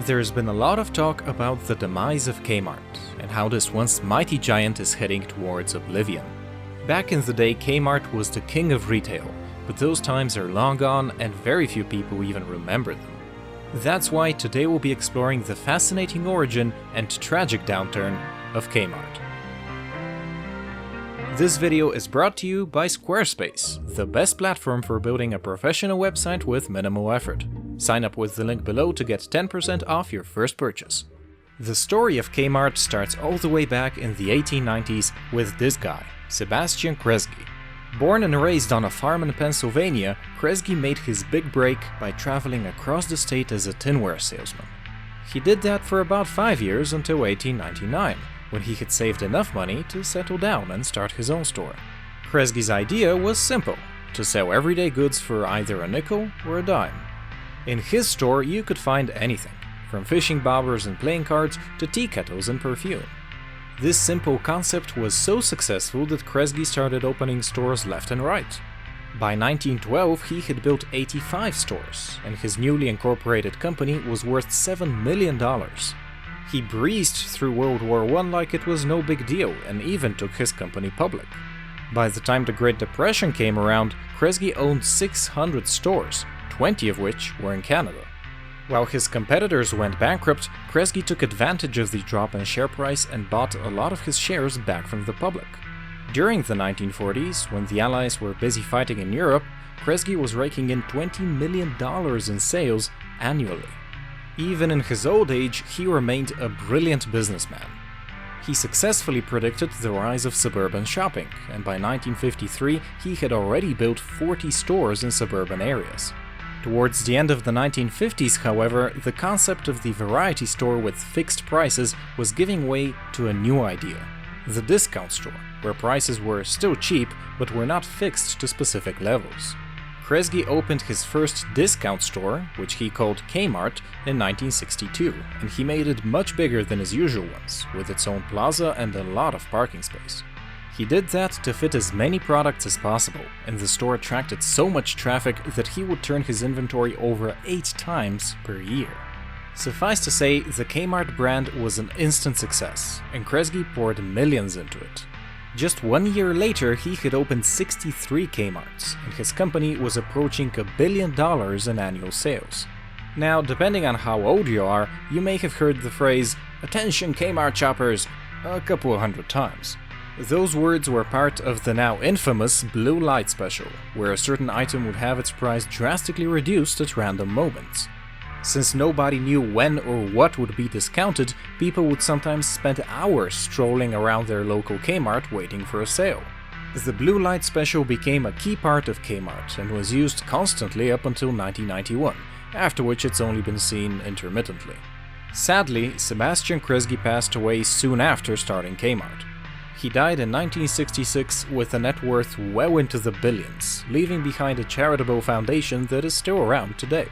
There's been a lot of talk about the demise of Kmart and how this once mighty giant is heading towards oblivion. Back in the day, Kmart was the king of retail, but those times are long gone and very few people even remember them. That's why today we'll be exploring the fascinating origin and tragic downturn of Kmart. This video is brought to you by Squarespace, the best platform for building a professional website with minimal effort. Sign up with the link below to get 10% off your first purchase. The story of Kmart starts all the way back in the 1890s with this guy, Sebastian Kresge. Born and raised on a farm in Pennsylvania, Kresge made his big break by traveling across the state as a tinware salesman. He did that for about five years until 1899, when he had saved enough money to settle down and start his own store. Kresge's idea was simple to sell everyday goods for either a nickel or a dime. In his store, you could find anything, from fishing bobbers and playing cards to tea kettles and perfume. This simple concept was so successful that Kresge started opening stores left and right. By 1912, he had built 85 stores, and his newly incorporated company was worth $7 million. He breezed through World War I like it was no big deal and even took his company public. By the time the Great Depression came around, Kresge owned 600 stores, 20 of which were in Canada. While his competitors went bankrupt, Kresge took advantage of the drop in share price and bought a lot of his shares back from the public. During the 1940s, when the Allies were busy fighting in Europe, Kresge was raking in $20 million in sales annually. Even in his old age, he remained a brilliant businessman. He successfully predicted the rise of suburban shopping, and by 1953 he had already built 40 stores in suburban areas. Towards the end of the 1950s, however, the concept of the variety store with fixed prices was giving way to a new idea the discount store, where prices were still cheap but were not fixed to specific levels. Kresge opened his first discount store, which he called Kmart, in 1962, and he made it much bigger than his usual ones, with its own plaza and a lot of parking space. He did that to fit as many products as possible, and the store attracted so much traffic that he would turn his inventory over 8 times per year. Suffice to say, the Kmart brand was an instant success, and Kresge poured millions into it. Just one year later, he had opened 63 Kmarts, and his company was approaching a billion dollars in annual sales. Now, depending on how old you are, you may have heard the phrase, Attention Kmart shoppers, a couple hundred times. Those words were part of the now infamous Blue Light Special, where a certain item would have its price drastically reduced at random moments. Since nobody knew when or what would be discounted, people would sometimes spend hours strolling around their local Kmart waiting for a sale. The Blue Light Special became a key part of Kmart and was used constantly up until 1991, after which it's only been seen intermittently. Sadly, Sebastian Kresge passed away soon after starting Kmart. He died in 1966 with a net worth well into the billions, leaving behind a charitable foundation that is still around today.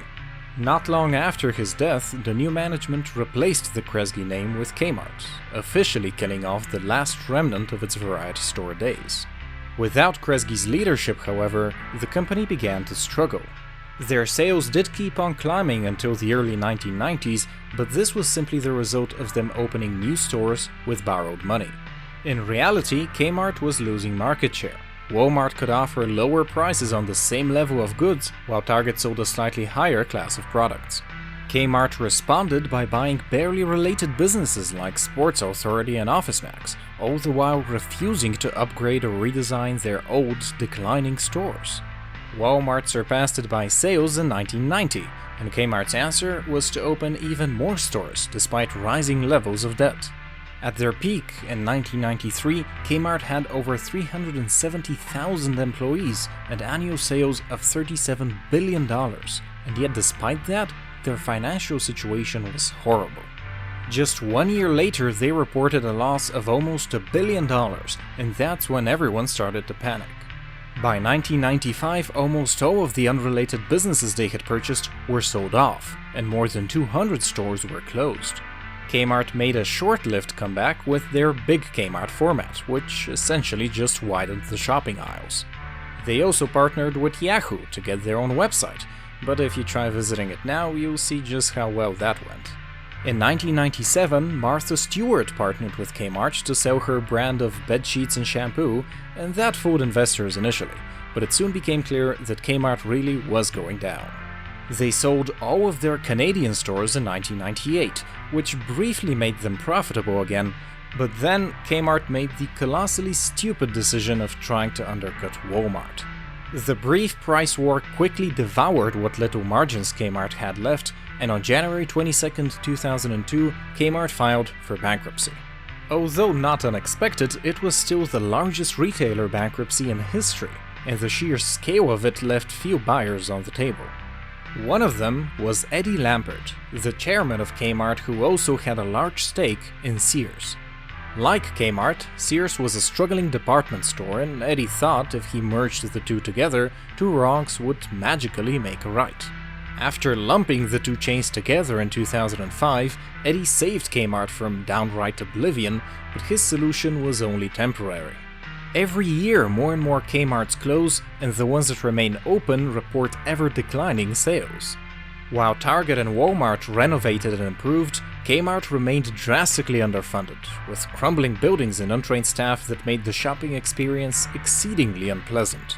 Not long after his death, the new management replaced the Kresge name with Kmart, officially killing off the last remnant of its variety store days. Without Kresge's leadership, however, the company began to struggle. Their sales did keep on climbing until the early 1990s, but this was simply the result of them opening new stores with borrowed money. In reality, Kmart was losing market share. Walmart could offer lower prices on the same level of goods, while Target sold a slightly higher class of products. Kmart responded by buying barely related businesses like Sports Authority and OfficeMax, all the while refusing to upgrade or redesign their old, declining stores. Walmart surpassed it by sales in 1990, and Kmart's answer was to open even more stores despite rising levels of debt. At their peak in 1993, Kmart had over 370,000 employees and annual sales of $37 billion, and yet despite that, their financial situation was horrible. Just one year later, they reported a loss of almost a billion dollars, and that's when everyone started to panic. By 1995, almost all of the unrelated businesses they had purchased were sold off, and more than 200 stores were closed. Kmart made a short-lived comeback with their Big Kmart format, which essentially just widened the shopping aisles. They also partnered with Yahoo to get their own website, but if you try visiting it now, you'll see just how well that went. In 1997, Martha Stewart partnered with Kmart to sell her brand of bed sheets and shampoo, and that fooled investors initially, but it soon became clear that Kmart really was going down. They sold all of their Canadian stores in 1998, which briefly made them profitable again, but then Kmart made the colossally stupid decision of trying to undercut Walmart. The brief price war quickly devoured what little margins Kmart had left, and on January 22, 2002, Kmart filed for bankruptcy. Although not unexpected, it was still the largest retailer bankruptcy in history, and the sheer scale of it left few buyers on the table. One of them was Eddie Lampert, the chairman of Kmart who also had a large stake in Sears. Like Kmart, Sears was a struggling department store, and Eddie thought if he merged the two together, two wrongs would magically make a right. After lumping the two chains together in 2005, Eddie saved Kmart from downright oblivion, but his solution was only temporary. Every year, more and more Kmarts close, and the ones that remain open report ever declining sales. While Target and Walmart renovated and improved, Kmart remained drastically underfunded, with crumbling buildings and untrained staff that made the shopping experience exceedingly unpleasant.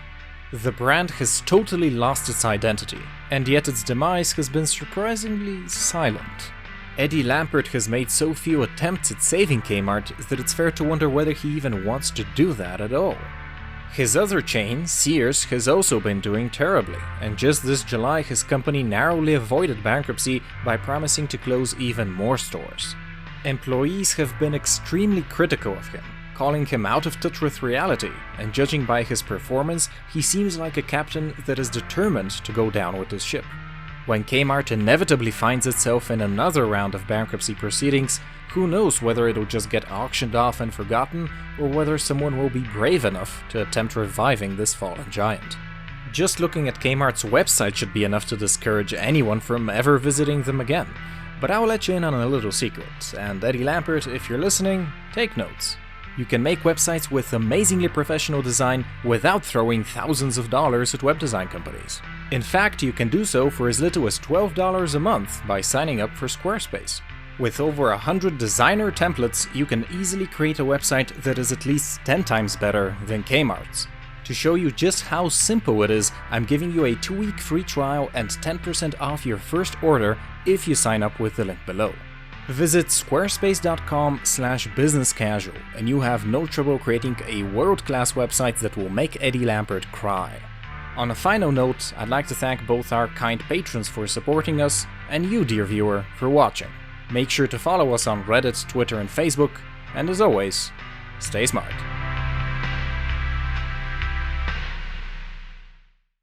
The brand has totally lost its identity, and yet its demise has been surprisingly silent. Eddie Lampert has made so few attempts at saving Kmart that it's fair to wonder whether he even wants to do that at all. His other chain, Sears, has also been doing terribly, and just this July his company narrowly avoided bankruptcy by promising to close even more stores. Employees have been extremely critical of him, calling him out of touch with reality, and judging by his performance, he seems like a captain that is determined to go down with his ship. When Kmart inevitably finds itself in another round of bankruptcy proceedings, who knows whether it'll just get auctioned off and forgotten, or whether someone will be brave enough to attempt reviving this fallen giant. Just looking at Kmart's website should be enough to discourage anyone from ever visiting them again. But I'll let you in on a little secret, and Eddie Lampert, if you're listening, take notes. You can make websites with amazingly professional design without throwing thousands of dollars at web design companies. In fact, you can do so for as little as $12 a month by signing up for Squarespace. With over 100 designer templates, you can easily create a website that is at least 10 times better than Kmart's. To show you just how simple it is, I'm giving you a 2-week free trial and 10% off your first order if you sign up with the link below. Visit squarespace.com slash businesscasual and you have no trouble creating a world-class website that will make Eddie Lampert cry. On a final note, I'd like to thank both our kind patrons for supporting us and you, dear viewer, for watching. Make sure to follow us on Reddit, Twitter, and Facebook, and as always, stay smart.